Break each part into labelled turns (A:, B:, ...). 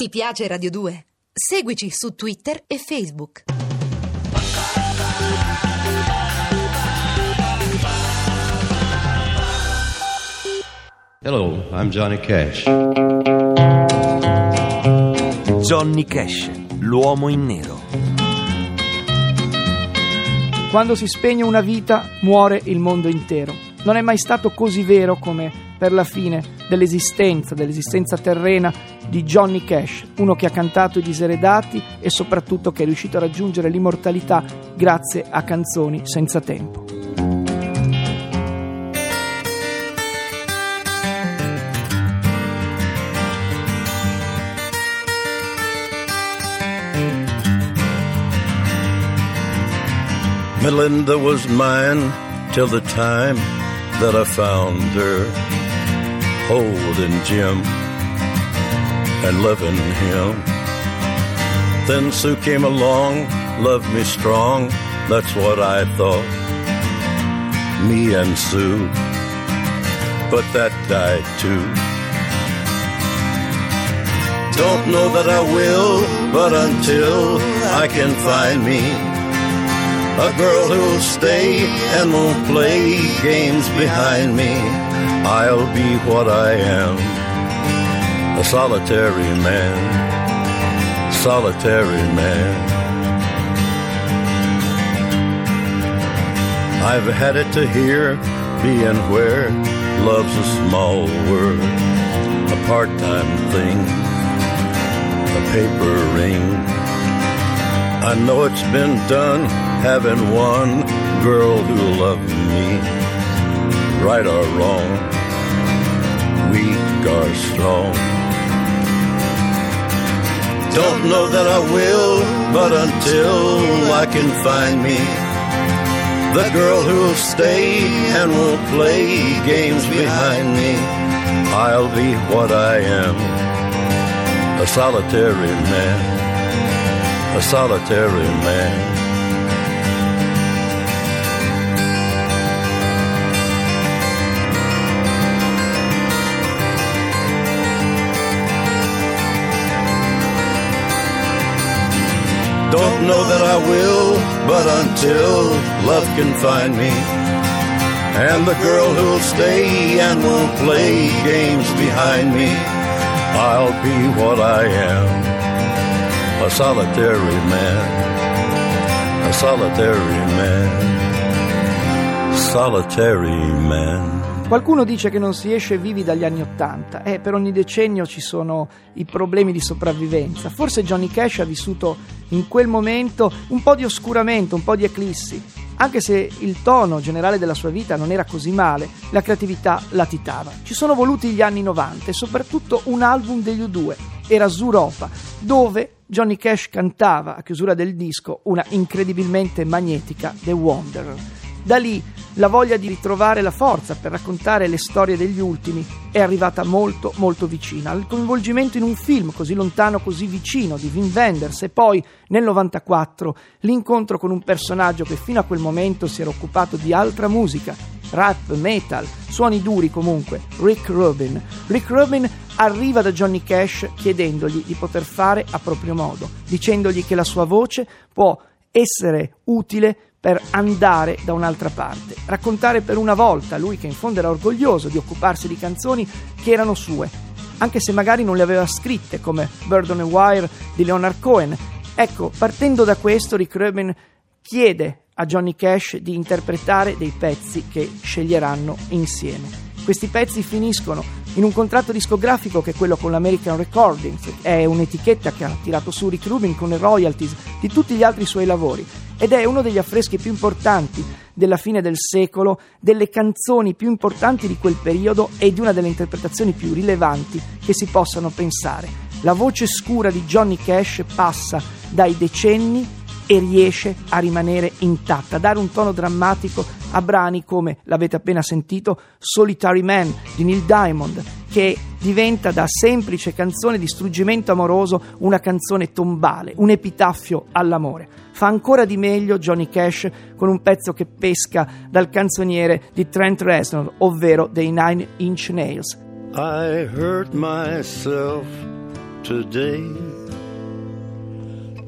A: Ti piace Radio 2? Seguici su Twitter e Facebook.
B: Hello, I'm Johnny Cash.
C: Johnny Cash, l'uomo in nero.
D: Quando si spegne una vita, muore il mondo intero. Non è mai stato così vero come per la fine dell'esistenza, dell'esistenza terrena di Johnny Cash, uno che ha cantato i diseredati e soprattutto che è riuscito a raggiungere l'immortalità grazie a canzoni senza tempo.
E: Melinda was mine till the time that I found her holding Jim and loving him. Then Sue came along, loved me strong, that's what I thought. Me and Sue, but that died too. Don't know that I will, but until I can find me a girl who'll stay and won't play games behind me. I'll be what I am, a solitary man, solitary man. I've had it to hear, being where love's a small word, a part-time thing, a paper ring. I know it's been done having one girl who loved me, right or wrong, weak or strong. Don't know that I will, but until I can find me. The girl who'll stay and won't play games behind me, I'll be what I am, a solitary man. A solitary man. Know that I will, but until love can find me, and the girl who'll stay and won't play games behind me, I'll be what I am. A solitary man, a solitary man, solitary man.
D: Qualcuno dice che non si esce vivi dagli anni Ottanta e per ogni decennio ci sono i problemi di sopravvivenza. Forse Johnny Cash ha vissuto in quel momento un po' di oscuramento, un po' di eclissi. Anche se il tono generale della sua vita non era così male, la creatività latitava. Ci sono voluti gli anni 90 e soprattutto un album degli U2, era Zuropa, dove Johnny Cash cantava a chiusura del disco una incredibilmente magnetica The Wanderer. Da lì la voglia di ritrovare la forza per raccontare le storie degli ultimi è arrivata molto molto vicina. Il coinvolgimento in un film così lontano, così vicino di Wim Wenders e poi nel 94 l'incontro con un personaggio che fino a quel momento si era occupato di altra musica, rap, metal, suoni duri comunque, Rick Rubin. Rick Rubin arriva da Johnny Cash chiedendogli di poter fare a proprio modo, dicendogli che la sua voce può essere utile per andare da un'altra parte, raccontare per una volta, lui che in fondo era orgoglioso di occuparsi di canzoni che erano sue, anche se magari non le aveva scritte come Bird on a Wire di Leonard Cohen. Ecco, partendo da questo, Rick Rubin chiede a Johnny Cash di interpretare dei pezzi che sceglieranno insieme. Questi pezzi finiscono in un contratto discografico che è quello con l'American Recordings, è un'etichetta che ha tirato su Rick Rubin con le royalties di tutti gli altri suoi lavori ed è uno degli affreschi più importanti della fine del secolo, delle canzoni più importanti di quel periodo e di una delle interpretazioni più rilevanti che si possano pensare. La voce scura di Johnny Cash passa dai decenni e riesce a rimanere intatta, a dare un tono drammatico a brani come, l'avete appena sentito, Solitary Man di Neil Diamond, che diventa da semplice canzone di struggimento amoroso una canzone tombale, un epitaffio all'amore. Fa ancora di meglio Johnny Cash con un pezzo che pesca dal canzoniere di Trent Reznor, ovvero dei Nine Inch Nails.
E: I hurt myself today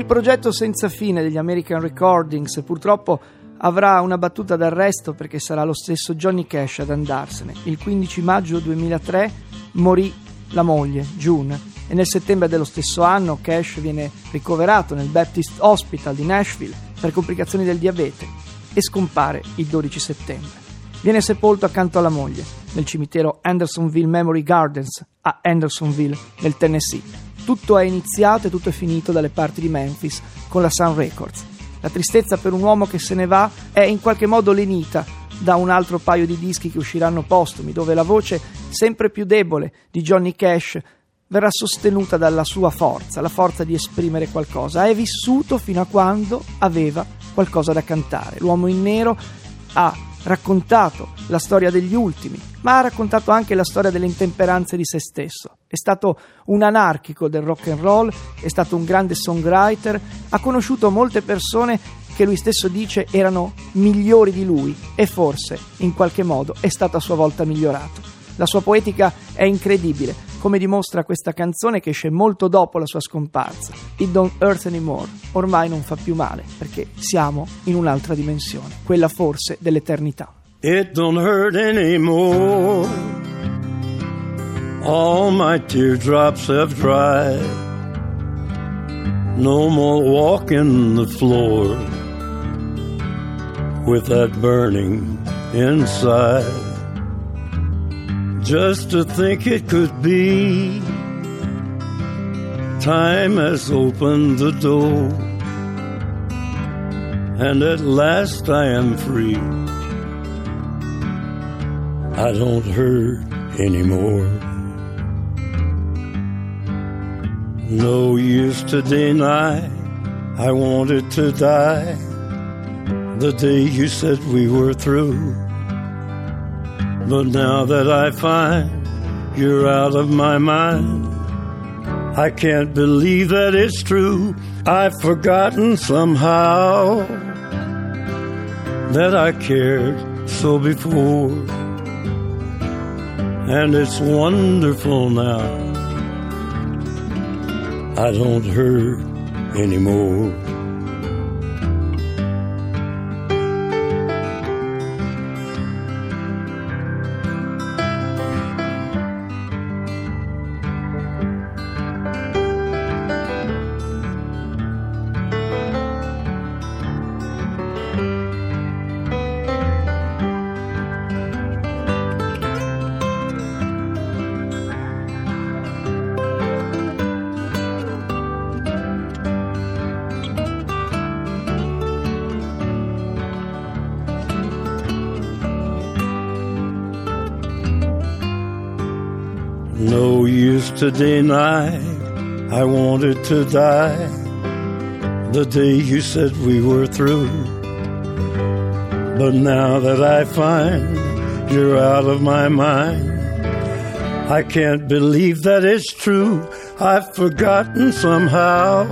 D: Il progetto senza fine degli American Recordings purtroppo avrà una battuta d'arresto perché sarà lo stesso Johnny Cash ad andarsene. Il 15 maggio 2003 morì la moglie, June, e nel settembre dello stesso anno Cash viene ricoverato nel Baptist Hospital di Nashville per complicazioni del diabete e scompare il 12 settembre. Viene sepolto accanto alla moglie nel cimitero Andersonville Memory Gardens a Andersonville, nel Tennessee. Tutto è iniziato e tutto è finito dalle parti di Memphis con la Sun Records. La tristezza per un uomo che se ne va è in qualche modo lenita da un altro paio di dischi che usciranno postumi, dove la voce sempre più debole di Johnny Cash verrà sostenuta dalla sua forza, la forza di esprimere qualcosa. È vissuto fino a quando aveva qualcosa da cantare. L'uomo in nero ha raccontato la storia degli ultimi, ma ha raccontato anche la storia delle intemperanze di se stesso. È stato un anarchico del rock and roll, è stato un grande songwriter, ha conosciuto molte persone che lui stesso dice erano migliori di lui e forse in qualche modo è stato a sua volta migliorato. La sua poetica è incredibile, come dimostra questa canzone che esce molto dopo la sua scomparsa. It Don't Hurt Anymore, ormai non fa più male perché siamo in un'altra dimensione, quella forse dell'eternità.
E: It don't hurt anymore. All my teardrops have dried. No more walking the floor with that burning inside. Just to think it could be. Time has opened the door, and at last I am free. I don't hurt anymore. No use to deny, I wanted to die the day you said we were through. But now that I find you're out of my mind, I can't believe that it's true. I've forgotten somehow that I cared so before. And it's wonderful now. I don't hurt anymore. To deny, I wanted to die the day you said we were through. But now that I find you're out of my mind, I can't believe that it's true. I've forgotten somehow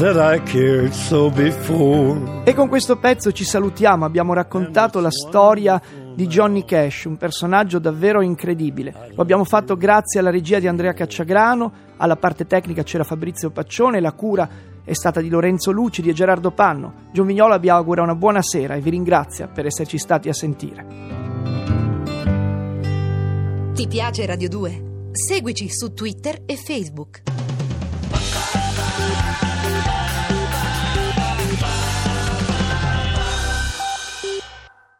E: that I cared so before.
D: E con questo pezzo ci salutiamo, abbiamo raccontato la storia di Johnny Cash, un personaggio davvero incredibile. Lo abbiamo fatto grazie alla regia di Andrea Cacciagrano, alla parte tecnica c'era Fabrizio Paccione, la cura è stata di Lorenzo Lucidi e Gerardo Panno. John Vignola vi augura una buona sera e vi ringrazia per esserci stati a sentire.
A: Ti piace Radio 2? Seguici su Twitter e Facebook.